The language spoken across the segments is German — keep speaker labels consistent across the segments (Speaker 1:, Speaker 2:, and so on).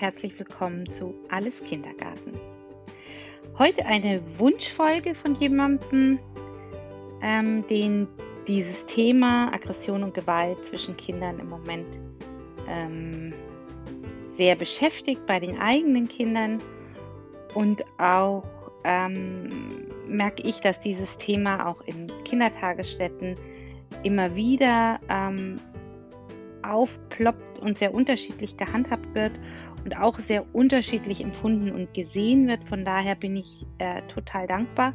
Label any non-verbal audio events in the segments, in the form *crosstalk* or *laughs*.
Speaker 1: herzlich willkommen zu Alles Kindergarten. Heute eine Wunschfolge von jemandem, ähm, den dieses Thema Aggression und Gewalt zwischen Kindern im Moment ähm, sehr beschäftigt bei den eigenen Kindern und auch ähm, merke ich, dass dieses Thema auch in Kindertagesstätten immer wieder ähm, aufploppt und sehr unterschiedlich gehandhabt wird und auch sehr unterschiedlich empfunden und gesehen wird. Von daher bin ich äh, total dankbar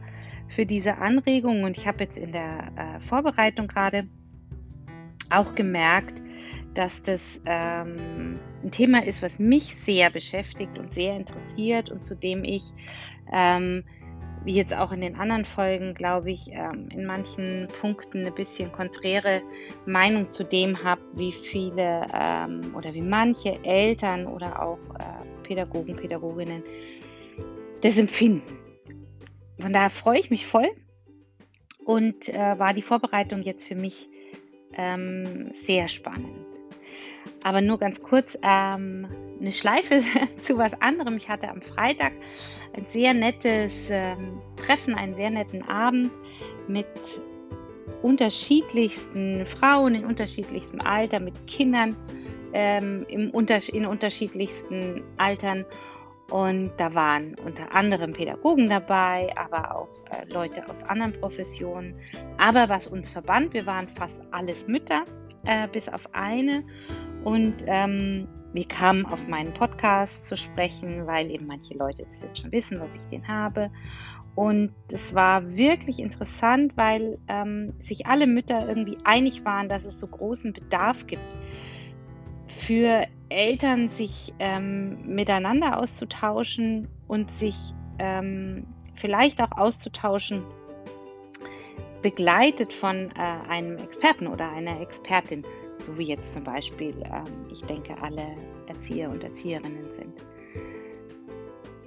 Speaker 1: für diese Anregung und ich habe jetzt in der äh, Vorbereitung gerade auch gemerkt, dass das ähm, ein Thema ist, was mich sehr beschäftigt und sehr interessiert und zu dem ich ähm, wie jetzt auch in den anderen Folgen, glaube ich, ähm, in manchen Punkten eine bisschen konträre Meinung zu dem habe, wie viele ähm, oder wie manche Eltern oder auch äh, Pädagogen, Pädagoginnen das empfinden. Von daher freue ich mich voll und äh, war die Vorbereitung jetzt für mich ähm, sehr spannend. Aber nur ganz kurz ähm, eine Schleife *laughs* zu was anderem. Ich hatte am Freitag ein sehr nettes ähm, Treffen, einen sehr netten Abend mit unterschiedlichsten Frauen in unterschiedlichstem Alter, mit Kindern ähm, im Unter in unterschiedlichsten Altern. Und da waren unter anderem Pädagogen dabei, aber auch äh, Leute aus anderen Professionen. Aber was uns verband, wir waren fast alles Mütter, äh, bis auf eine. Und ähm, wir kamen auf meinen Podcast zu sprechen, weil eben manche Leute das jetzt schon wissen, dass ich den habe. Und es war wirklich interessant, weil ähm, sich alle Mütter irgendwie einig waren, dass es so großen Bedarf gibt für Eltern, sich ähm, miteinander auszutauschen und sich ähm, vielleicht auch auszutauschen, begleitet von äh, einem Experten oder einer Expertin so wie jetzt zum Beispiel, ähm, ich denke, alle Erzieher und Erzieherinnen sind.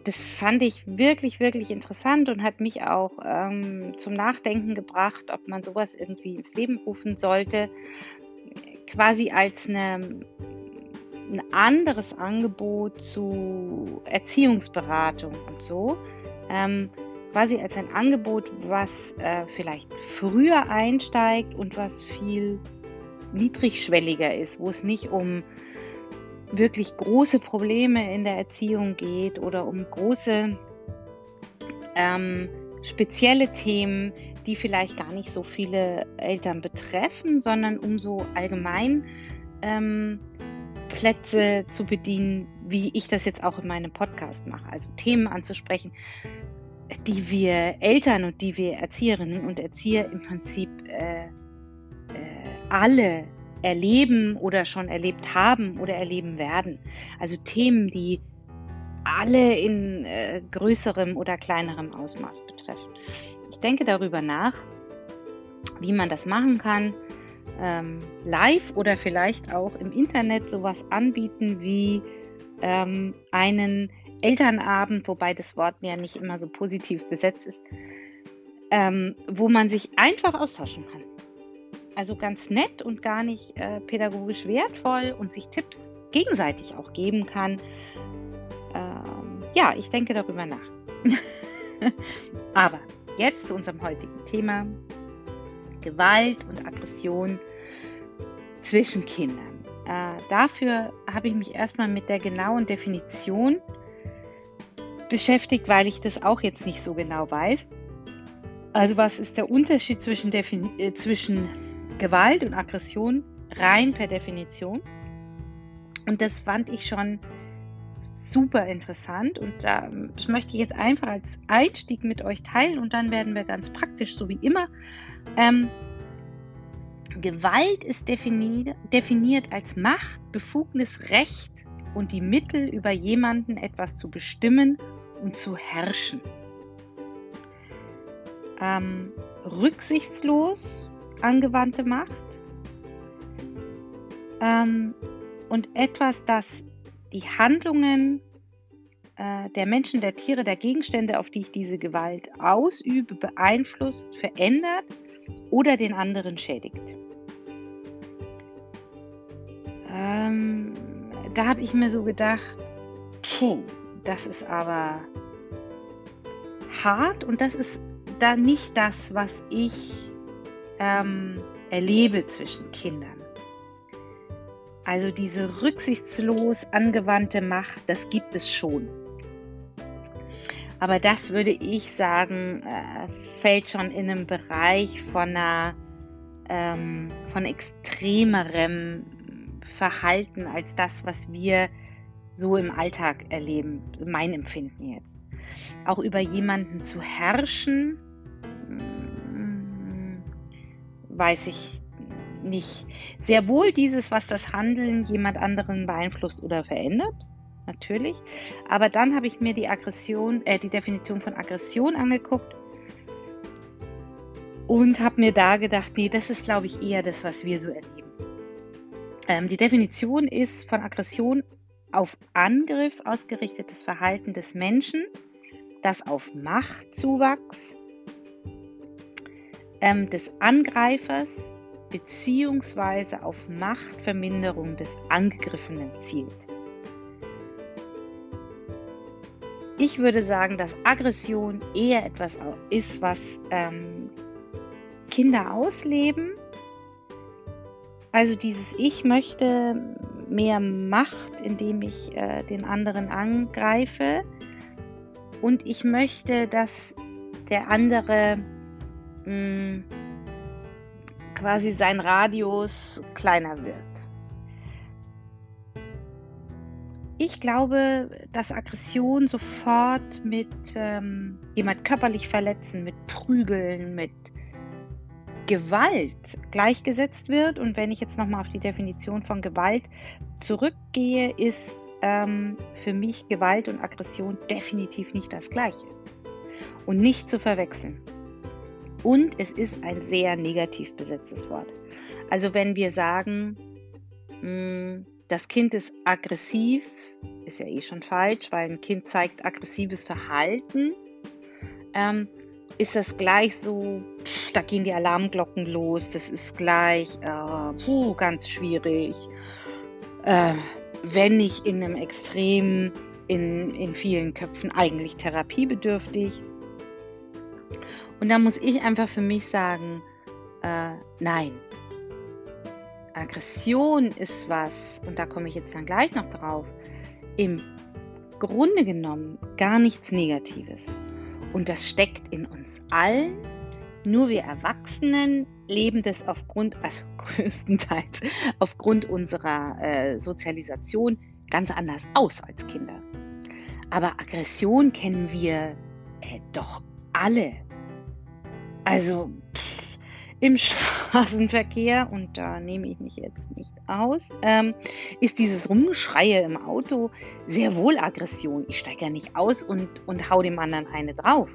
Speaker 1: Das fand ich wirklich, wirklich interessant und hat mich auch ähm, zum Nachdenken gebracht, ob man sowas irgendwie ins Leben rufen sollte, quasi als eine, ein anderes Angebot zu Erziehungsberatung und so. Ähm, quasi als ein Angebot, was äh, vielleicht früher einsteigt und was viel niedrigschwelliger ist, wo es nicht um wirklich große Probleme in der Erziehung geht oder um große ähm, spezielle Themen, die vielleicht gar nicht so viele Eltern betreffen, sondern um so allgemein ähm, Plätze zu bedienen, wie ich das jetzt auch in meinem Podcast mache. Also Themen anzusprechen, die wir Eltern und die wir Erzieherinnen und Erzieher im Prinzip äh, alle erleben oder schon erlebt haben oder erleben werden. Also Themen, die alle in äh, größerem oder kleinerem Ausmaß betreffen. Ich denke darüber nach, wie man das machen kann, ähm, live oder vielleicht auch im Internet sowas anbieten wie ähm, einen Elternabend, wobei das Wort ja nicht immer so positiv besetzt ist, ähm, wo man sich einfach austauschen kann. Also ganz nett und gar nicht äh, pädagogisch wertvoll und sich Tipps gegenseitig auch geben kann. Ähm, ja, ich denke darüber nach. *laughs* Aber jetzt zu unserem heutigen Thema. Gewalt und Aggression zwischen Kindern. Äh, dafür habe ich mich erstmal mit der genauen Definition beschäftigt, weil ich das auch jetzt nicht so genau weiß. Also was ist der Unterschied zwischen, Defin äh, zwischen Gewalt und Aggression rein per Definition. Und das fand ich schon super interessant und ähm, das möchte ich jetzt einfach als Einstieg mit euch teilen und dann werden wir ganz praktisch, so wie immer. Ähm, Gewalt ist definiert, definiert als Macht, Befugnis, Recht und die Mittel, über jemanden etwas zu bestimmen und zu herrschen. Ähm, rücksichtslos angewandte Macht ähm, und etwas, das die Handlungen äh, der Menschen, der Tiere, der Gegenstände, auf die ich diese Gewalt ausübe, beeinflusst, verändert oder den anderen schädigt. Ähm, da habe ich mir so gedacht, puh, das ist aber hart und das ist da nicht das, was ich ähm, erlebe zwischen Kindern. Also diese rücksichtslos angewandte Macht, das gibt es schon. Aber das würde ich sagen, äh, fällt schon in einen Bereich von einer ähm, von extremerem Verhalten als das, was wir so im Alltag erleben, mein Empfinden jetzt. Auch über jemanden zu herrschen, weiß ich nicht. Sehr wohl dieses, was das Handeln jemand anderen beeinflusst oder verändert, natürlich. Aber dann habe ich mir die Aggression, äh, die Definition von Aggression angeguckt und habe mir da gedacht, nee, das ist, glaube ich, eher das, was wir so erleben. Ähm, die Definition ist von Aggression auf Angriff ausgerichtetes Verhalten des Menschen, das auf Machtzuwachs ähm, des Angreifers beziehungsweise auf Machtverminderung des Angegriffenen zielt. Ich würde sagen, dass Aggression eher etwas ist, was ähm, Kinder ausleben. Also dieses Ich möchte mehr Macht, indem ich äh, den anderen angreife. Und ich möchte, dass der andere mh, hm, quasi sein Radius kleiner wird. Ich glaube, dass Aggression sofort mit ähm, jemand körperlich verletzen, mit Prügeln, mit Gewalt gleichgesetzt wird. Und wenn ich jetzt nochmal auf die Definition von Gewalt zurückgehe, ist ähm, für mich Gewalt und Aggression definitiv nicht das gleiche. Und nicht zu verwechseln. Und es ist ein sehr negativ besetztes Wort. Also wenn wir sagen, mm, das Kind ist aggressiv, ist ja eh schon falsch, weil ein Kind zeigt aggressives Verhalten. Ähm, ist das gleich so, pff, da gehen die Alarmglocken los, das ist gleich äh, puh, ganz schwierig. Äh, wenn nicht in einem Extrem, in, in vielen Köpfen eigentlich therapiebedürftig. Und da muss ich einfach für mich sagen, äh, nein. Aggression ist was, und da komme ich jetzt dann gleich noch drauf, im Grunde genommen gar nichts Negatives. Und das steckt in uns allen. Nur wir Erwachsenen leben das aufgrund, also *laughs* größtenteils aufgrund unserer äh, Sozialisation ganz anders aus als Kinder. Aber Aggression kennen wir äh, doch alle. Also im *laughs* Straßenverkehr, und da nehme ich mich jetzt nicht aus, ähm, ist dieses Rumschreie im Auto sehr wohl Aggression. Ich steige ja nicht aus und, und hau dem anderen eine drauf.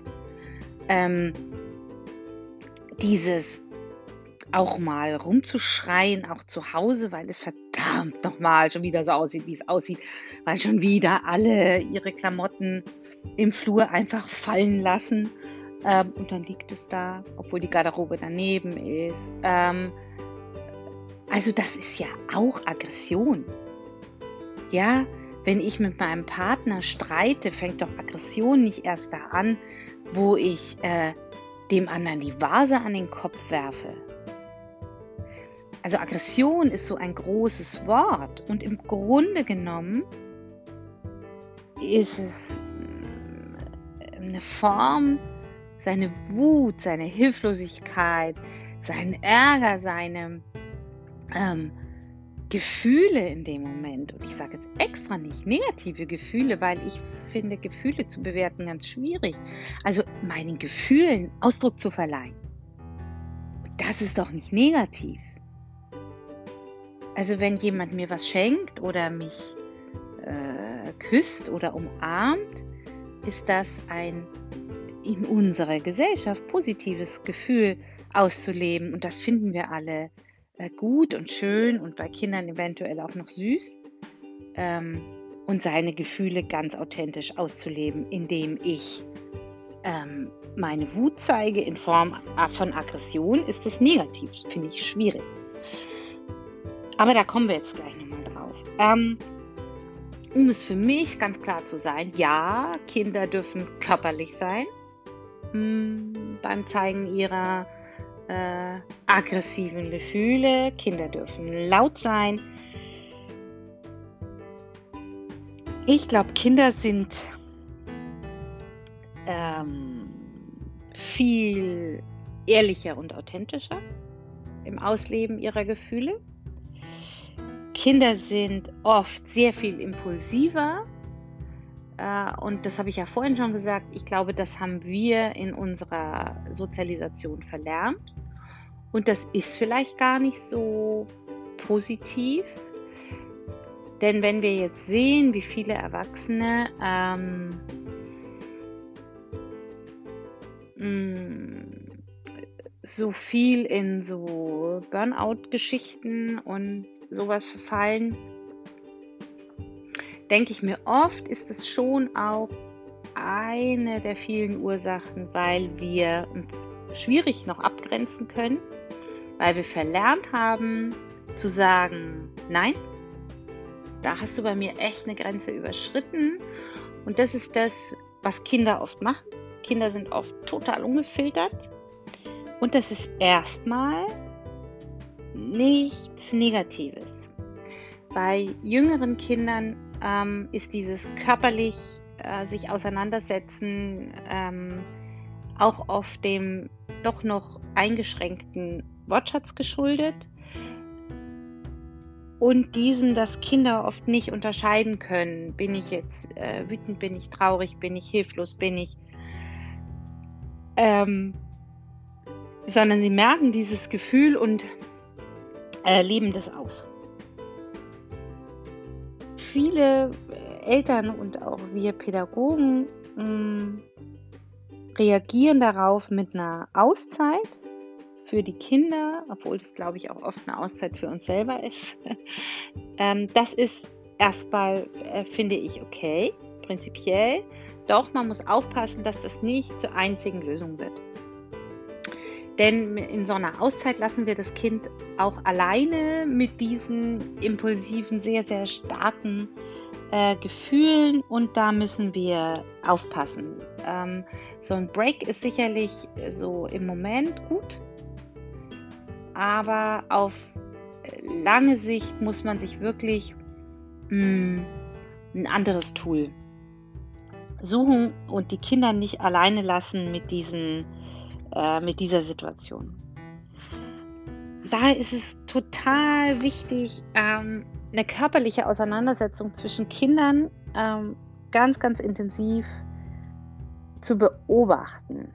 Speaker 1: Ähm, dieses auch mal rumzuschreien, auch zu Hause, weil es verdammt nochmal schon wieder so aussieht, wie es aussieht, weil schon wieder alle ihre Klamotten im Flur einfach fallen lassen ähm, und dann liegt es da, obwohl die Garderobe daneben ist. Ähm, also das ist ja auch Aggression. Ja, wenn ich mit meinem Partner streite, fängt doch Aggression nicht erst da an, wo ich äh, dem anderen die Vase an den Kopf werfe. Also Aggression ist so ein großes Wort und im Grunde genommen ist es mm, eine Form seine Wut, seine Hilflosigkeit, seinen Ärger, seine ähm, Gefühle in dem Moment. Und ich sage jetzt extra nicht negative Gefühle, weil ich finde, Gefühle zu bewerten ganz schwierig. Also meinen Gefühlen Ausdruck zu verleihen. Das ist doch nicht negativ. Also wenn jemand mir was schenkt oder mich äh, küsst oder umarmt, ist das ein in unserer Gesellschaft positives Gefühl auszuleben. Und das finden wir alle äh, gut und schön und bei Kindern eventuell auch noch süß. Ähm, und seine Gefühle ganz authentisch auszuleben, indem ich ähm, meine Wut zeige in Form von Aggression, ist das negativ. Das finde ich schwierig. Aber da kommen wir jetzt gleich nochmal drauf. Ähm, um es für mich ganz klar zu sein, ja, Kinder dürfen körperlich sein beim Zeigen ihrer äh, aggressiven Gefühle. Kinder dürfen laut sein. Ich glaube, Kinder sind ähm, viel ehrlicher und authentischer im Ausleben ihrer Gefühle. Kinder sind oft sehr viel impulsiver. Äh, und das habe ich ja vorhin schon gesagt. Ich glaube, das haben wir in unserer Sozialisation verlernt. Und das ist vielleicht gar nicht so positiv. Denn wenn wir jetzt sehen, wie viele Erwachsene ähm, mm, so viel in so Burnout-Geschichten und sowas verfallen, denke ich mir oft, ist es schon auch eine der vielen Ursachen, weil wir uns schwierig noch abgrenzen können, weil wir verlernt haben zu sagen, nein, da hast du bei mir echt eine Grenze überschritten. Und das ist das, was Kinder oft machen. Kinder sind oft total ungefiltert. Und das ist erstmal nichts Negatives. Bei jüngeren Kindern ähm, ist dieses körperlich äh, sich auseinandersetzen ähm, auch oft dem doch noch eingeschränkten Wortschatz geschuldet und diesen, dass Kinder oft nicht unterscheiden können. Bin ich jetzt äh, wütend, bin ich traurig, bin ich hilflos, bin ich. Ähm, sondern sie merken dieses Gefühl und äh, leben das aus. Viele Eltern und auch wir Pädagogen mh, mm, reagieren darauf mit einer Auszeit für die Kinder, obwohl das, glaube ich, auch oft eine Auszeit für uns selber ist. *laughs* ähm, das ist erstmal, äh, finde ich, okay, prinzipiell. Doch man muss aufpassen, dass das nicht zur einzigen Lösung wird. Denn in so einer Auszeit lassen wir das Kind auch alleine mit diesen impulsiven, sehr, sehr starken äh, Gefühlen und da müssen wir aufpassen. Ähm, so ein Break ist sicherlich so im Moment gut, aber auf lange Sicht muss man sich wirklich mh, hm, ein anderes Tool suchen und die Kinder nicht alleine lassen mit diesen äh, mit dieser Situation. Daher ist es total wichtig, ähm, eine körperliche Auseinandersetzung zwischen Kindern ähm, ganz, ganz intensiv zu beobachten.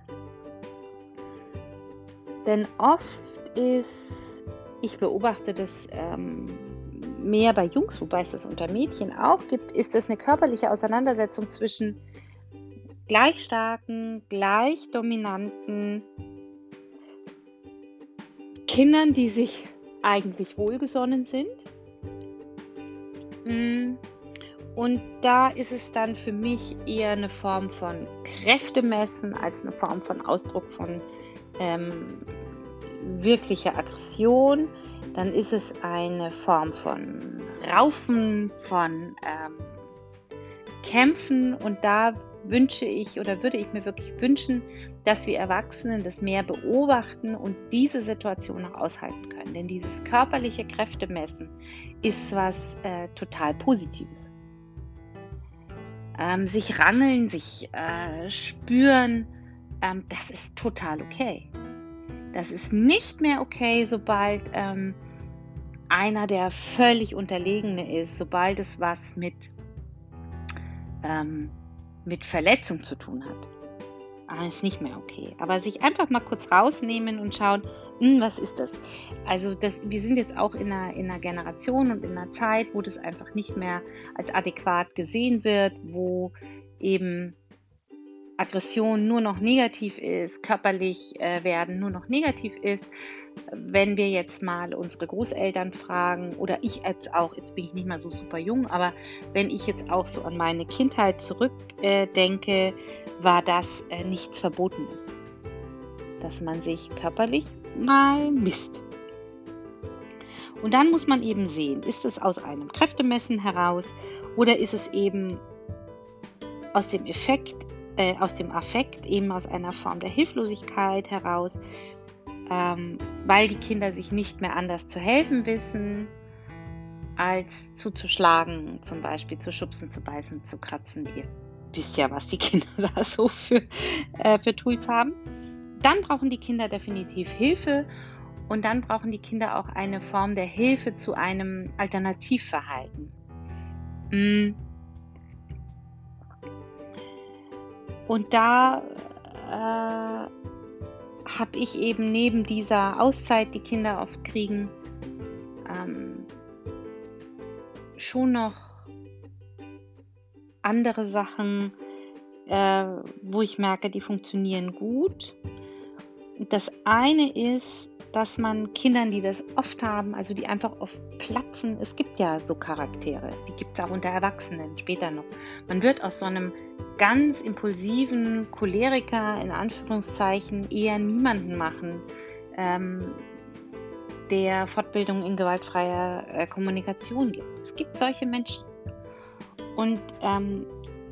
Speaker 1: Denn oft ist, ich beobachte das ähm, mehr bei Jungs, wobei es das unter Mädchen auch gibt, ist es eine körperliche Auseinandersetzung zwischen gleich starken, gleich dominanten Kindern, die sich eigentlich wohlgesonnen sind. Mm. Und da ist es dann für mich eher eine Form von Kräftemessen als eine Form von Ausdruck von ähm, wirklicher Aggression. Dann ist es eine Form von Raufen, von ähm, Kämpfen und da wünsche ich oder würde ich mir wirklich wünschen, dass wir Erwachsenen das mehr beobachten und diese Situation auch aushalten können. Denn dieses körperliche Kräftemessen ist was äh, total Positives. Ähm, sich rangeln, sich äh, spüren, ähm, das ist total okay. Das ist nicht mehr okay, sobald ähm, einer der völlig Unterlegene ist, sobald es was mit ähm, mit Verletzung zu tun hat. Ah, ist nicht mehr okay. Aber sich einfach mal kurz rausnehmen und schauen, hm, was ist das? Also das, wir sind jetzt auch in einer, in einer Generation und in einer Zeit, wo das einfach nicht mehr als adäquat gesehen wird, wo eben Aggression nur noch negativ ist, körperlich äh, werden nur noch negativ ist. Wenn wir jetzt mal unsere Großeltern fragen oder ich jetzt auch, jetzt bin ich nicht mal so super jung, aber wenn ich jetzt auch so an meine Kindheit zurückdenke, äh, war das äh, nichts Verbotenes. Dass man sich körperlich mal misst. Und dann muss man eben sehen, ist es aus einem Kräftemessen heraus Oder ist es eben aus dem Effekt, äh, aus dem Affekt, eben aus einer Form der Hilflosigkeit heraus, ähm, weil die Kinder sich nicht mehr anders zu helfen wissen, als zuzuschlagen, zum Beispiel zu schubsen, zu beißen, zu kratzen. Ihr wisst ja, was die *laughs* Kinder da so für, äh, für Tools haben. Dann brauchen die Kinder definitiv Hilfe und dann brauchen die Kinder auch eine Form der Hilfe zu einem Alternativverhalten. Mm. Und da äh, habe ich eben neben dieser Auszeit, die Kinder oft kriegen, ähm, schon noch andere Sachen, äh, wo ich merke, die funktionieren gut. Das eine ist, dass man Kindern, die das oft haben, also die einfach oft platzen, es gibt ja so Charaktere, die gibt es auch unter Erwachsenen später noch. Man wird aus so einem ganz impulsiven Choleriker in Anführungszeichen eher niemanden machen, ähm, der Fortbildung in gewaltfreier äh, Kommunikation gibt. Es gibt solche Menschen. Und ähm,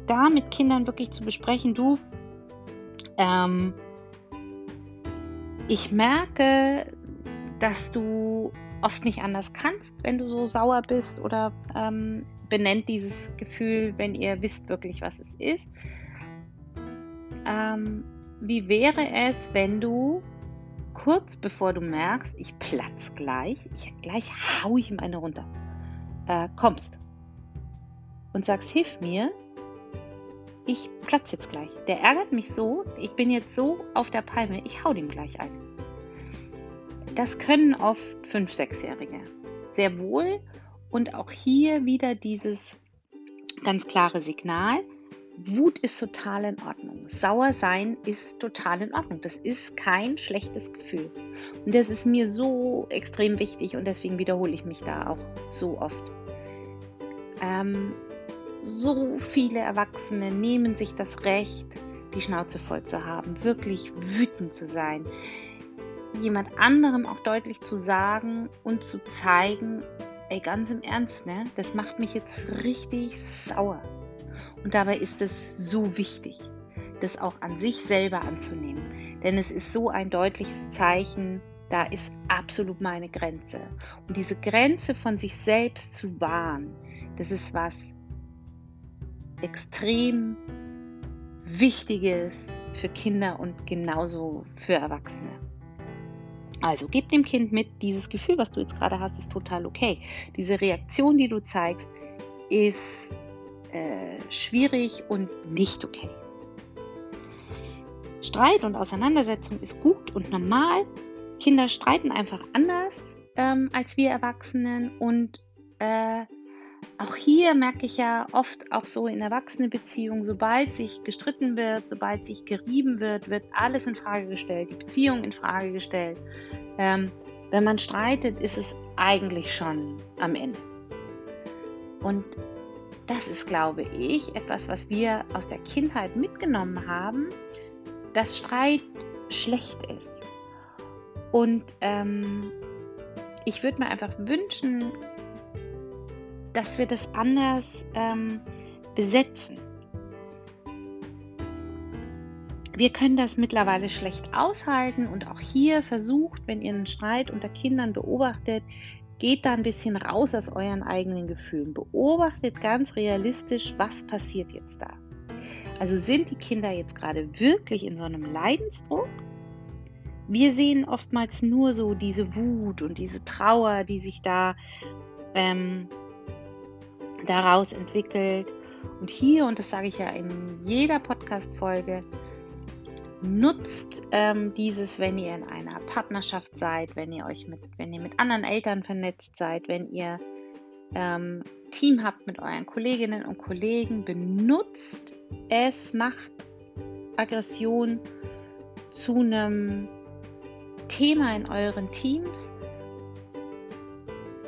Speaker 1: da mit Kindern wirklich zu besprechen, du, ähm, ich merke, dass du oft nicht anders kannst, wenn du so sauer bist oder ähm, benennt dieses Gefühl, wenn ihr wisst wirklich, was es ist. Ähm, wie wäre es, wenn du kurz bevor du merkst, ich platz gleich, ich gleich hau ich ihm eine runter, äh, kommst und sagst, hilf mir, ich platz jetzt gleich. Der ärgert mich so, ich bin jetzt so auf der Palme, ich hau dem gleich ein. Das können oft 5-, 6-Jährige. Sehr wohl. Und auch hier wieder dieses ganz klare Signal. Wut ist total in Ordnung. Sauer sein ist total in Ordnung. Das ist kein schlechtes Gefühl. Und das ist mir so extrem wichtig und deswegen wiederhole ich mich da auch so oft. Ähm, so viele Erwachsene nehmen sich das Recht, die Schnauze voll zu haben, wirklich wütend zu sein, jemand anderem auch deutlich zu sagen und zu zeigen, ey, ganz im Ernst, ne, das macht mich jetzt richtig sauer. Und dabei ist es so wichtig, das auch an sich selber anzunehmen. Denn es ist so ein deutliches Zeichen, da ist absolut meine Grenze. Und diese Grenze von sich selbst zu wahren, das ist was, extrem Wichtiges für Kinder und genauso für Erwachsene. Also gib dem Kind mit, dieses Gefühl, was du jetzt gerade hast, ist total okay. Diese Reaktion, die du zeigst, ist äh, schwierig und nicht okay. Streit und Auseinandersetzung ist gut und normal. Kinder streiten einfach anders ähm, als wir Erwachsenen und äh, auch hier merke ich ja oft auch so in Erwachsenenbeziehungen, sobald sich gestritten wird, sobald sich gerieben wird, wird alles in Frage gestellt, die Beziehung in Frage gestellt. Ähm, wenn man streitet, ist es eigentlich schon am Ende. Und das ist, glaube ich, etwas, was wir aus der Kindheit mitgenommen haben, dass Streit schlecht ist. Und ähm, ich würde mir einfach wünschen, dass wir das anders ähm, besetzen. Wir können das mittlerweile schlecht aushalten und auch hier versucht, wenn ihr einen Streit unter Kindern beobachtet, geht da ein bisschen raus aus euren eigenen Gefühlen. Beobachtet ganz realistisch, was passiert jetzt da. Also sind die Kinder jetzt gerade wirklich in so einem Leidensdruck? Wir sehen oftmals nur so diese Wut und diese Trauer, die sich da ähm, daraus entwickelt. Und hier, und das sage ich ja in jeder Podcast-Folge, nutzt ähm, dieses, wenn ihr in einer Partnerschaft seid, wenn ihr euch mit, wenn ihr mit anderen Eltern vernetzt seid, wenn ihr ähm, Team habt mit euren Kolleginnen und Kollegen, benutzt es, macht Aggression zu einem Thema in euren Teams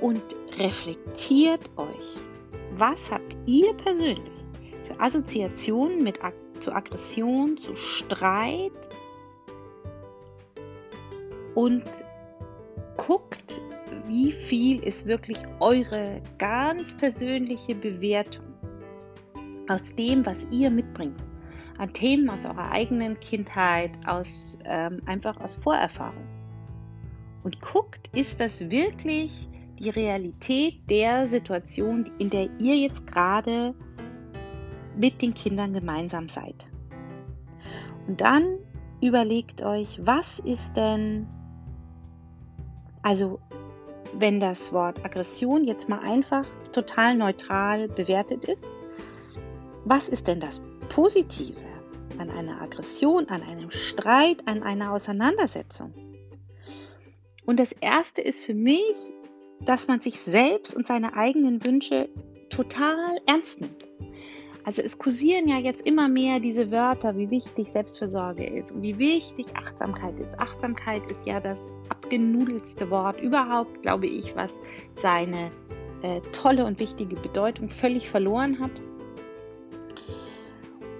Speaker 1: und reflektiert euch was habt ihr persönlich für Assoziationen mit, zu Aggression, zu Streit? Und guckt, wie viel ist wirklich eure ganz persönliche Bewertung aus dem, was ihr mitbringt, an Themen aus eurer eigenen Kindheit, aus ähm, einfach aus Vorerfahrung. Und guckt, ist das wirklich die Realität der Situation, in der ihr jetzt gerade mit den Kindern gemeinsam seid. Und dann überlegt euch, was ist denn, also wenn das Wort Aggression jetzt mal einfach total neutral bewertet ist, was ist denn das Positive an einer Aggression, an einem Streit, an einer Auseinandersetzung? Und das Erste ist für mich, dass man sich selbst und seine eigenen Wünsche total ernst nimmt. Also es kursieren ja jetzt immer mehr diese Wörter, wie wichtig Selbstversorge ist und wie wichtig Achtsamkeit ist. Achtsamkeit ist ja das abgenudelste Wort überhaupt, glaube ich, was seine äh, tolle und wichtige Bedeutung völlig verloren hat.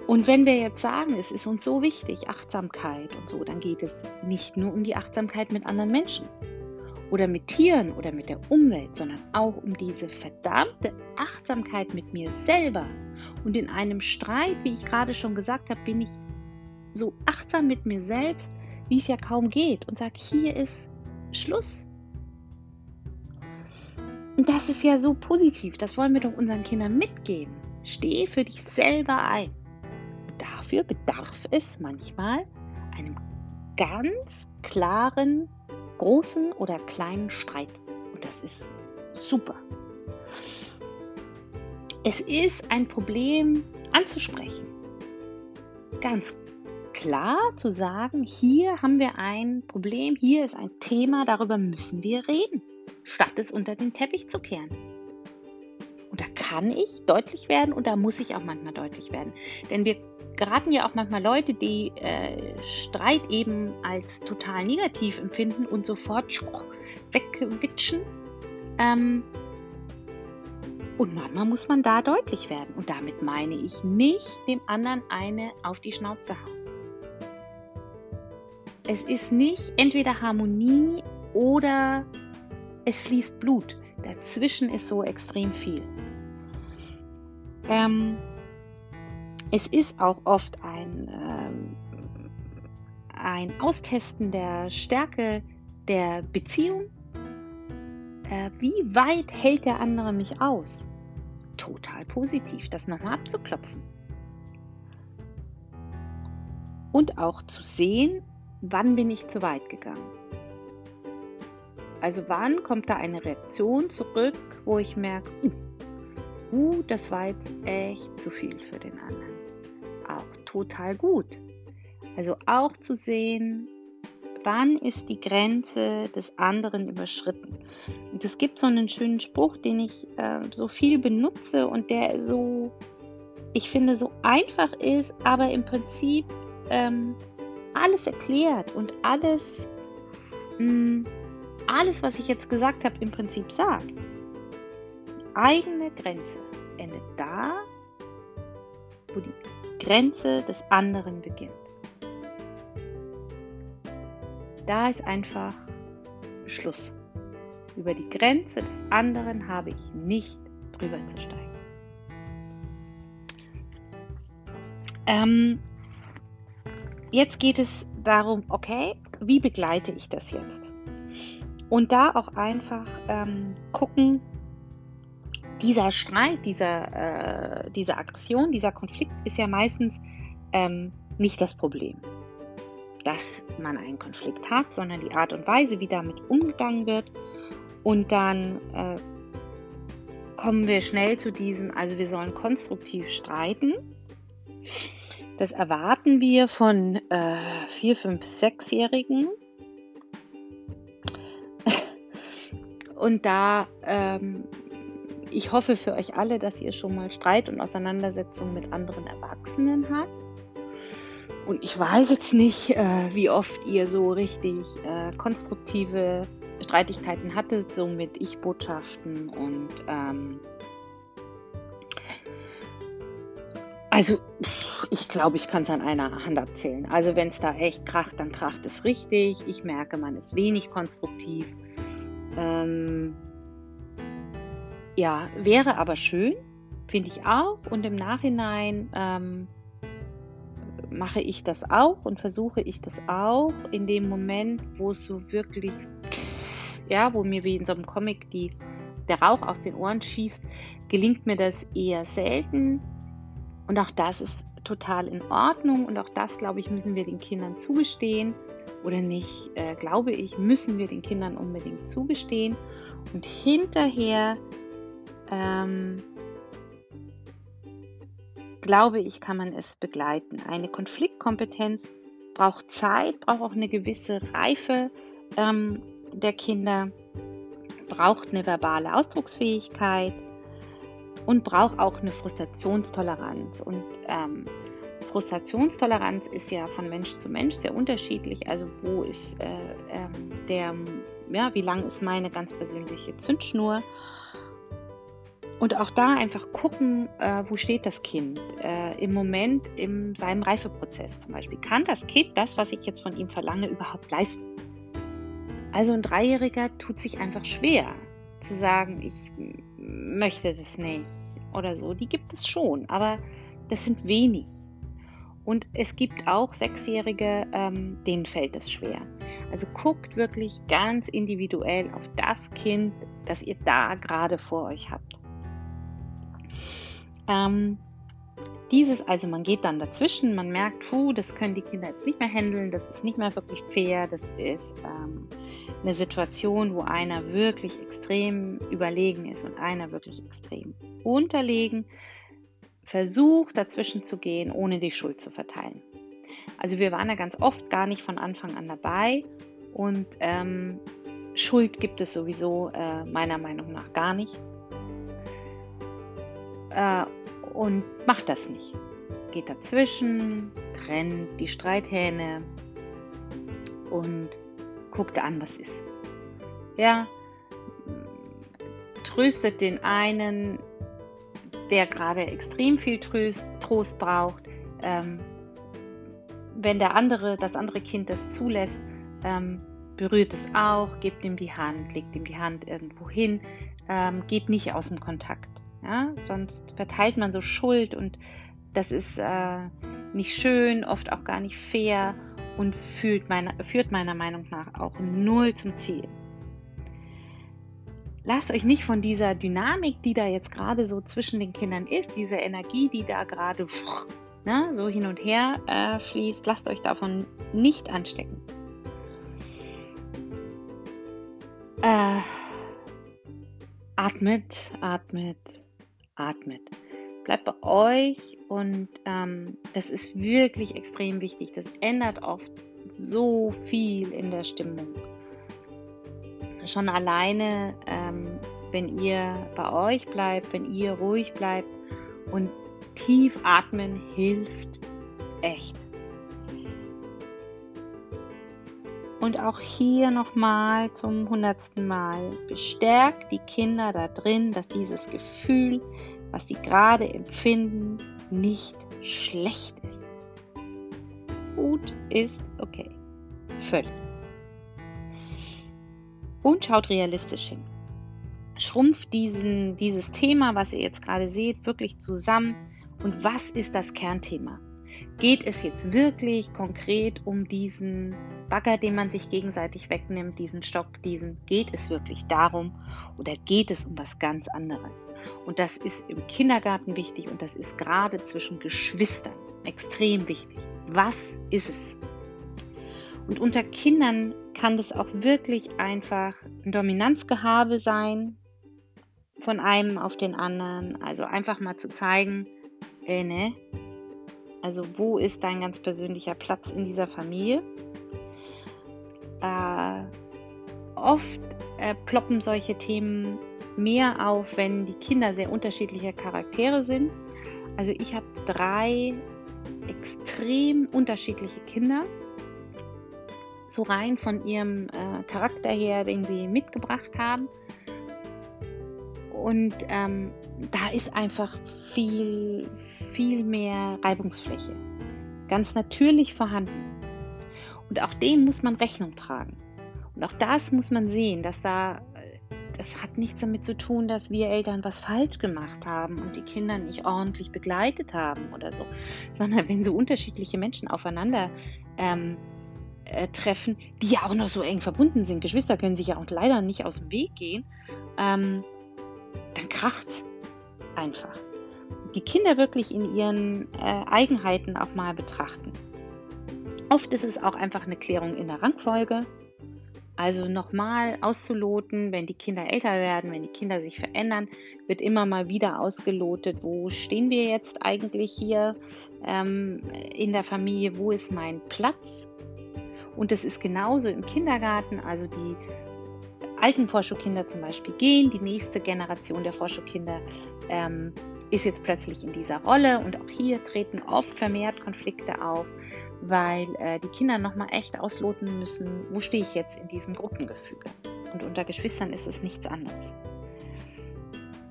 Speaker 1: Und wenn wir jetzt sagen, es ist uns so wichtig, Achtsamkeit und so, dann geht es nicht nur um die Achtsamkeit mit anderen Menschen oder mit Tieren oder mit der Umwelt, sondern auch um diese verdammte Achtsamkeit mit mir selber und in einem Streit, wie ich gerade schon gesagt habe, bin ich so achtsam mit mir selbst, wie es ja kaum geht und sage, hier ist Schluss. Und das ist ja so positiv, das wollen wir doch unseren Kindern mitgeben. Steh für dich selber ein. Und dafür bedarf es manchmal einem ganz klaren, großen oder kleinen Streit. Und das ist super. Es ist ein Problem anzusprechen. Ganz klar zu sagen, hier haben wir ein Problem, hier ist ein Thema, darüber müssen wir reden, statt es unter den Teppich zu kehren. Und da kann ich deutlich werden und da muss ich auch manchmal deutlich werden. Denn wir geraten ja auch manchmal Leute, die äh, Streit eben als total negativ empfinden und sofort wegwitschen. Ähm, und manchmal muss man da deutlich werden. Und damit meine ich nicht dem anderen eine auf die Schnauze hauen. Es ist nicht entweder Harmonie oder es fließt Blut. Dazwischen ist so extrem viel. Ähm, es ist auch oft ein, ähm, ein Austesten der Stärke der Beziehung äh, wie weit hält der andere mich aus? Total positiv, das nochmal abzuklopfen. Und auch zu sehen, wann bin ich zu weit gegangen. Also wann kommt da eine Reaktion zurück, wo ich merke, uh, uh, das war jetzt echt zu viel für den anderen. Auch total gut. Also auch zu sehen, wann ist die Grenze des anderen überschritten. Und es gibt so einen schönen Spruch, den ich äh, so viel benutze und der so, ich finde, so einfach ist, aber im Prinzip ähm, alles erklärt und alles, mh, mm, alles, was ich jetzt gesagt habe, im Prinzip sagt. Eigene Grenze endet da, wo die Grenze des anderen beginnt. Da ist einfach Schluss. Über die Grenze des anderen habe ich nicht drüber zu steigen. Ähm, jetzt geht es darum, okay, wie begleite ich das jetzt? Und da auch einfach ähm, gucken, dieser Streit, dieser, äh, diese Aggression, dieser Konflikt ist ja meistens ähm, nicht das Problem dass man einen Konflikt hat, sondern die Art und Weise, wie damit umgegangen wird. Und dann äh, kommen wir schnell zu diesem, also wir sollen konstruktiv streiten. Das erwarten wir von äh, 4, 5, 6-Jährigen. Und da, ähm, ich hoffe für euch alle, dass ihr schon mal Streit und Auseinandersetzungen mit anderen Erwachsenen habt. Und ich weiß jetzt nicht, äh, wie oft ihr so richtig äh, konstruktive Streitigkeiten hattet, so mit Ich-Botschaften und ähm, also ich glaube, ich kann es an einer Hand abzählen. Also wenn es da echt kracht, dann kracht es richtig. Ich merke, man ist wenig konstruktiv. Ähm, ja, wäre aber schön, finde ich auch. Und im Nachhinein ähm, mache ich das auch und versuche ich das auch in dem Moment, wo es so wirklich, ja, wo mir wie in so einem Comic die, der Rauch aus den Ohren schießt, gelingt mir das eher selten. Und auch das ist total in Ordnung und auch das, glaube ich, müssen wir den Kindern zugestehen oder nicht, äh, glaube ich, müssen wir den Kindern unbedingt zugestehen. Und hinterher ähm, glaube ich, kann man es begleiten. Eine Konfliktkompetenz braucht Zeit, braucht auch eine gewisse Reife ähm, der Kinder, braucht eine verbale Ausdrucksfähigkeit und braucht auch eine Frustrationstoleranz. Und ähm, Frustrationstoleranz ist ja von Mensch zu Mensch sehr unterschiedlich. Also wo ist äh, äh, der, ja, wie lang ist meine ganz persönliche Zündschnur? Und auch da einfach gucken, äh, wo steht das Kind äh, im Moment in seinem Reifeprozess zum Beispiel. Kann das Kind das, was ich jetzt von ihm verlange, überhaupt leisten? Also ein Dreijähriger tut sich einfach schwer zu sagen, ich möchte das nicht oder so. Die gibt es schon, aber das sind wenig. Und es gibt auch Sechsjährige, ähm, denen fällt es schwer. Also guckt wirklich ganz individuell auf das Kind, das ihr da gerade vor euch habt. Ähm, dieses, also man geht dann dazwischen, man merkt, puh, das können die Kinder jetzt nicht mehr handeln, das ist nicht mehr wirklich fair, das ist ähm, eine Situation, wo einer wirklich extrem überlegen ist und einer wirklich extrem unterlegen. Versucht dazwischen zu gehen, ohne die Schuld zu verteilen. Also wir waren ja ganz oft gar nicht von Anfang an dabei und ähm, Schuld gibt es sowieso äh, meiner Meinung nach gar nicht äh, und macht das nicht. Geht dazwischen, trennt die Streithähne und guckt an, was ist. Ja, tröstet den einen, der gerade extrem viel Trost, Trost braucht. Ähm, wenn der andere, das andere Kind das zulässt, ähm, berührt es auch, gebt ihm die Hand, legt ihm die Hand irgendwo hin, ähm, geht nicht aus dem Kontakt. Ja? Sonst verteilt man so Schuld und das ist äh, nicht schön, oft auch gar nicht fair und meine, führt meiner Meinung nach auch null zum Ziel. Lasst euch nicht von dieser Dynamik, die da jetzt gerade so zwischen den Kindern ist, diese Energie, die da gerade ne, so hin und her äh, fließt, lasst euch davon nicht anstecken. Äh, atmet, atmet, atmet. Bleibt bei euch und ähm, das ist wirklich extrem wichtig. Das ändert oft so viel in der Stimmung. Schon alleine, ähm, wenn ihr bei euch bleibt, wenn ihr ruhig bleibt und tief atmen hilft echt. Und auch hier nochmal zum hundertsten Mal bestärkt die Kinder da drin, dass dieses Gefühl, was sie gerade empfinden, nicht schlecht ist. Gut ist okay. Völlig. Und schaut realistisch hin. Schrumpft diesen, dieses Thema, was ihr jetzt gerade seht, wirklich zusammen. Und was ist das Kernthema? Geht es jetzt wirklich konkret um diesen Bagger, den man sich gegenseitig wegnimmt, diesen Stock, diesen, geht es wirklich darum oder geht es um was ganz anderes? Und das ist im Kindergarten wichtig und das ist gerade zwischen Geschwistern extrem wichtig. Was ist es? Und unter Kindern kann das auch wirklich einfach ein Dominanzgehabe sein von einem auf den anderen. Also einfach mal zu zeigen, äh, ne, also wo ist dein ganz persönlicher Platz in dieser Familie? Äh, oft äh, ploppen solche Themen mehr auf, wenn die Kinder sehr unterschiedlicher Charaktere sind. Also ich habe drei extrem unterschiedliche Kinder, so rein von ihrem äh, Charakter her, den sie mitgebracht haben. Und ähm, da ist einfach viel, viel mehr Reibungsfläche. Ganz natürlich vorhanden. Und auch dem muss man Rechnung tragen. Und auch das muss man sehen, dass da, es hat nichts damit zu tun, dass wir Eltern was falsch gemacht haben und die Kinder nicht ordentlich begleitet haben oder so, sondern wenn so unterschiedliche Menschen aufeinander ähm, äh, treffen, die ja auch noch so eng verbunden sind, Geschwister können sich ja auch leider nicht aus dem Weg gehen, ähm, dann kracht einfach. Die Kinder wirklich in ihren äh, Eigenheiten auch mal betrachten. Oft ist es auch einfach eine Klärung in der Rangfolge. Also nochmal auszuloten, wenn die Kinder älter werden, wenn die Kinder sich verändern, wird immer mal wieder ausgelotet, wo stehen wir jetzt eigentlich hier ähm, in der Familie, wo ist mein Platz. Und das ist genauso im Kindergarten, also die alten Vorschulkinder zum Beispiel gehen, die nächste Generation der Vorschulkinder ähm, ist jetzt plötzlich in dieser Rolle und auch hier treten oft vermehrt Konflikte auf weil äh, die Kinder nochmal echt ausloten müssen, wo stehe ich jetzt in diesem Gruppengefüge. Und unter Geschwistern ist es nichts anderes.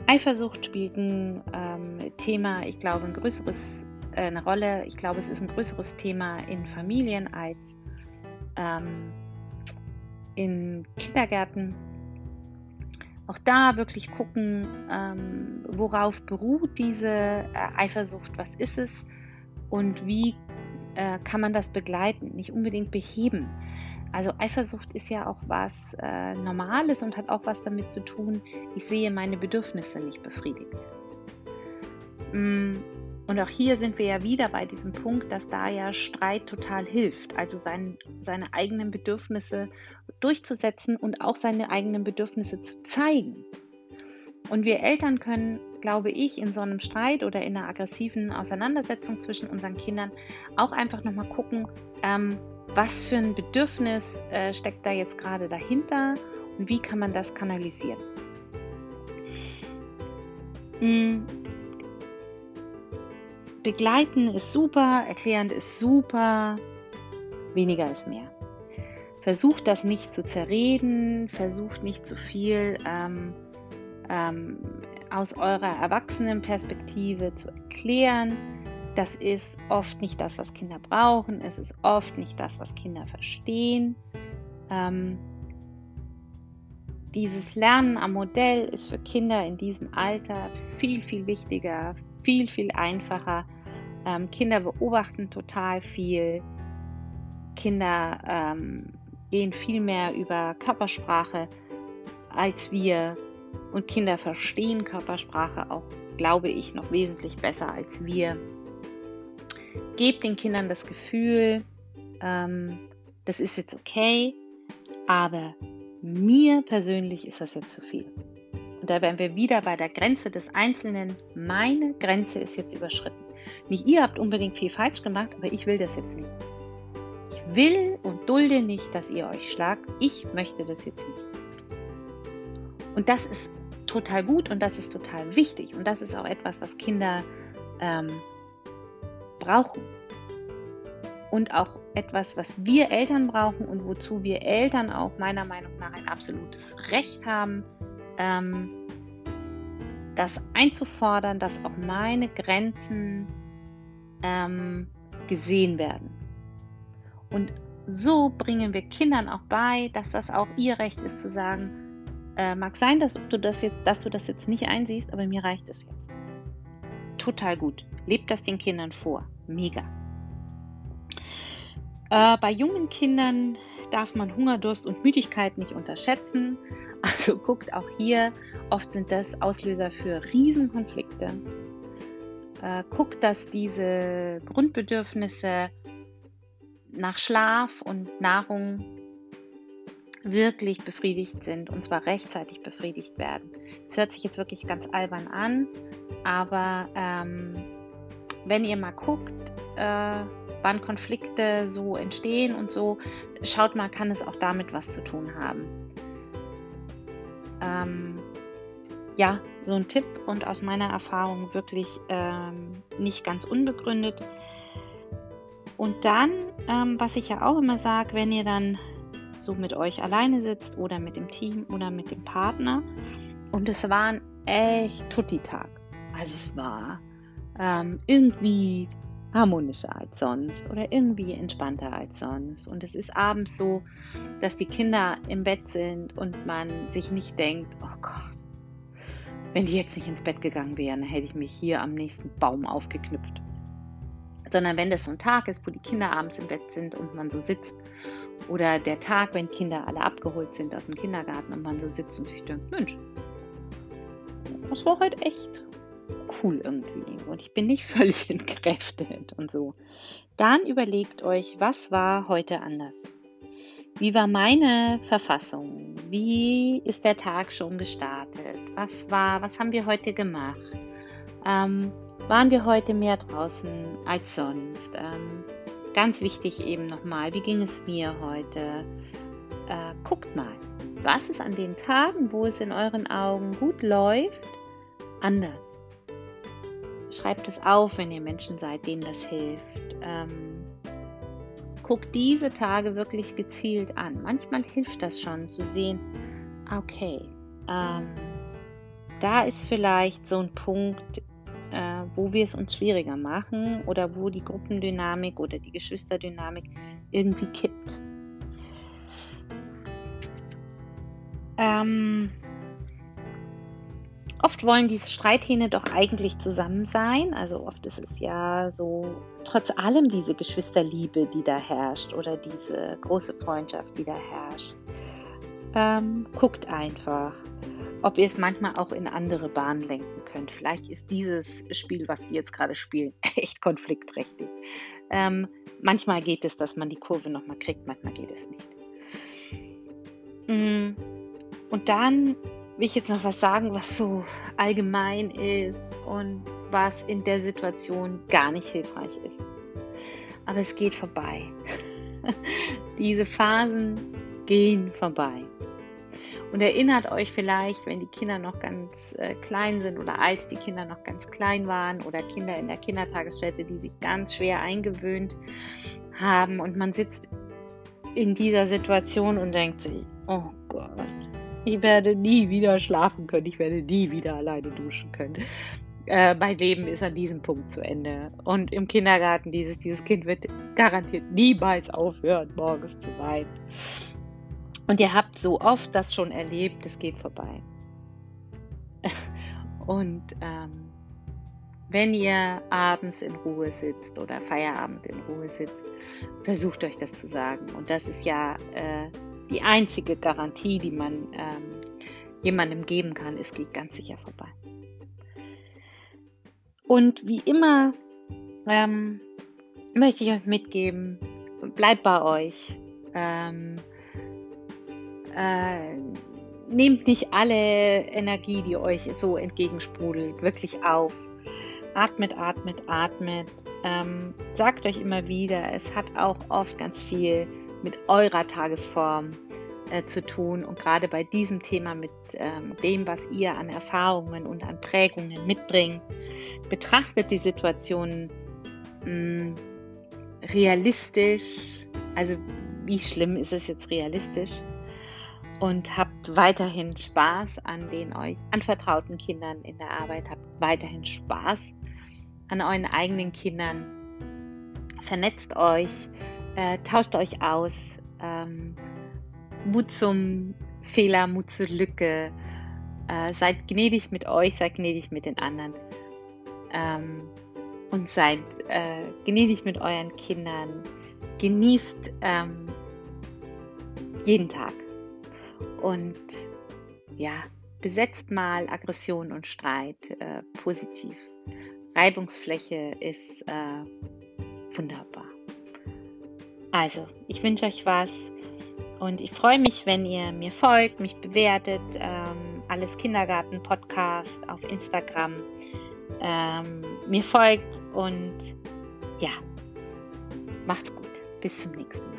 Speaker 1: Eifersucht spielt ein ähm, Thema, ich glaube, ein größeres, äh, eine Rolle. Ich glaube, es ist ein größeres Thema in Familien als ähm, in Kindergärten. Auch da wirklich gucken, ähm, worauf beruht diese äh, Eifersucht, was ist es und wie äh, kann man das begleiten, nicht unbedingt beheben. Also Eifersucht ist ja auch was äh, Normales und hat auch was damit zu tun, ich sehe meine Bedürfnisse nicht befriedigt. Mm, und auch hier sind wir ja wieder bei diesem Punkt, dass da ja Streit total hilft, also sein, seine eigenen Bedürfnisse durchzusetzen und auch seine eigenen Bedürfnisse zu zeigen. Und wir Eltern können glaube ich, in so einem Streit oder in einer aggressiven Auseinandersetzung zwischen unseren Kindern auch einfach nochmal gucken, ähm, was für ein Bedürfnis äh, steckt da jetzt gerade dahinter und wie kann man das kanalisieren. Mhm. Begleiten ist super, erklärend ist super, weniger ist mehr. Versucht das nicht zu zerreden, versucht nicht zu viel ähm, ähm, aus eurer Erwachsenenperspektive zu erklären. Das ist oft nicht das, was Kinder brauchen. Es ist oft nicht das, was Kinder verstehen. Ähm, dieses Lernen am Modell ist für Kinder in diesem Alter viel, viel wichtiger, viel, viel einfacher. Ähm, Kinder beobachten total viel. Kinder ähm, gehen viel mehr über Körpersprache als wir. Und Kinder verstehen Körpersprache auch, glaube ich, noch wesentlich besser als wir. Gebt den Kindern das Gefühl, ähm, das ist jetzt okay, aber mir persönlich ist das jetzt zu viel. Und da wären wir wieder bei der Grenze des Einzelnen. Meine Grenze ist jetzt überschritten. Nicht ihr habt unbedingt viel falsch gemacht, aber ich will das jetzt nicht. Ich will und dulde nicht, dass ihr euch schlagt. Ich möchte das jetzt nicht. Und das ist total gut und das ist total wichtig. Und das ist auch etwas, was Kinder ähm, brauchen. Und auch etwas, was wir Eltern brauchen und wozu wir Eltern auch meiner Meinung nach ein absolutes Recht haben, ähm, das einzufordern, dass auch meine Grenzen ähm, gesehen werden. Und so bringen wir Kindern auch bei, dass das auch ihr Recht ist zu sagen, äh, mag sein, dass du, das jetzt, dass du das jetzt nicht einsiehst, aber mir reicht es jetzt. Total gut. Lebt das den Kindern vor. Mega. Äh, bei jungen Kindern darf man Hunger, Durst und Müdigkeit nicht unterschätzen. Also guckt auch hier, oft sind das Auslöser für Riesenkonflikte. Äh, guckt, dass diese Grundbedürfnisse nach Schlaf und Nahrung wirklich befriedigt sind und zwar rechtzeitig befriedigt werden. Es hört sich jetzt wirklich ganz albern an, aber ähm, wenn ihr mal guckt, äh, wann Konflikte so entstehen und so, schaut mal, kann es auch damit was zu tun haben. Ähm, ja, so ein Tipp und aus meiner Erfahrung wirklich ähm, nicht ganz unbegründet. Und dann, ähm, was ich ja auch immer sage, wenn ihr dann so mit euch alleine sitzt oder mit dem Team oder mit dem Partner. Und es war ein echt Tutti-Tag. Also es war ähm, irgendwie harmonischer als sonst oder irgendwie entspannter als sonst. Und es ist abends so, dass die Kinder im Bett sind und man sich nicht denkt, oh Gott, wenn die jetzt nicht ins Bett gegangen wären, hätte ich mich hier am nächsten Baum aufgeknüpft. Sondern wenn das so ein Tag ist, wo die Kinder abends im Bett sind und man so sitzt, oder der Tag, wenn Kinder alle abgeholt sind aus dem Kindergarten und man so sitzt und sich denkt, Mensch, das war heute echt cool irgendwie und ich bin nicht *laughs* völlig entkräftet und so. Dann überlegt euch, was war heute anders? Wie war meine Verfassung? Wie ist der Tag schon gestartet? Was war, was haben wir heute gemacht? Ähm, waren wir heute mehr draußen als sonst? Ähm, ganz wichtig eben nochmal, wie ging es mir heute? Äh, guckt mal, was ist an den Tagen, wo es in euren Augen gut läuft, anders? Schreibt es auf, wenn ihr Menschen seid, denen das hilft. Ähm, guckt diese Tage wirklich gezielt an. Manchmal hilft das schon zu sehen, okay, ähm, da ist vielleicht so ein Punkt, äh, wo wir es uns schwieriger machen oder wo die Gruppendynamik oder die Geschwisterdynamik irgendwie kippt. Ähm, Oft wollen diese Streithähne doch eigentlich zusammen sein. Also oft ist es ja so, trotz allem diese Geschwisterliebe, die da herrscht oder diese große Freundschaft, die da herrscht. Ähm, guckt einfach, ob ihr es manchmal auch in andere Bahnen lenken könnt. Vielleicht ist dieses Spiel, was die jetzt gerade spielen, *laughs* echt konfliktträchtig. Ähm, manchmal geht es, dass man die Kurve nochmal kriegt, manchmal geht es nicht. Mm. Und dann will ich jetzt noch was sagen, was so allgemein ist und was in der Situation gar nicht hilfreich ist. Aber es geht vorbei. *laughs* Diese Phasen gehen vorbei. Und erinnert euch vielleicht, wenn die Kinder noch ganz äh, klein sind oder als die Kinder noch ganz klein waren oder Kinder in der Kindertagesstätte, die sich ganz schwer eingewöhnt haben und man sitzt in dieser Situation und denkt sich, oh Gott, ich werde nie wieder schlafen können. Ich werde nie wieder alleine duschen können. Äh, mein Leben ist an diesem Punkt zu Ende. Und im Kindergarten, dieses, dieses Kind wird garantiert niemals aufhören, morgens zu weinen. Und ihr habt so oft das schon erlebt, es geht vorbei. *laughs* Und ähm, wenn ihr abends in Ruhe sitzt oder Feierabend in Ruhe sitzt, versucht euch das zu sagen. Und das ist ja äh, die einzige Garantie, die man ähm, jemandem geben kann, es geht ganz sicher vorbei. Und wie immer ähm, möchte ich euch mitgeben, bleibt bei euch. Ähm, äh, nehmt nicht alle Energie, die euch so entgegensprudelt, wirklich auf. Atmet, atmet, atmet. Ähm, sagt euch immer wieder, es hat auch oft ganz viel mit eurer Tagesform äh, zu tun und gerade bei diesem Thema mit ähm, dem, was ihr an Erfahrungen und an Prägungen mitbringt, betrachtet die Situation mh, mm, realistisch, also wie schlimm ist es jetzt realistisch? Und habt weiterhin Spaß an den euch anvertrauten Kindern in der Arbeit, habt weiterhin Spaß an euren eigenen Kindern, vernetzt euch, äh, tauscht euch aus, ähm, Mut zum Fehler, Mut zur Lücke, äh, seid gnädig mit euch, seid gnädig mit den anderen. Ähm, und seid äh, gnädig mit euren Kindern, genießt ähm, jeden Tag. Und ja, besetzt mal Aggression und Streit äh, positiv. Reibungsfläche ist äh, wunderbar. Also, ich wünsche euch was und ich freue mich, wenn ihr mir folgt, mich bewertet. Ähm, alles Kindergarten Podcast auf Instagram ähm, mir folgt und ja, macht's gut. Bis zum nächsten Mal.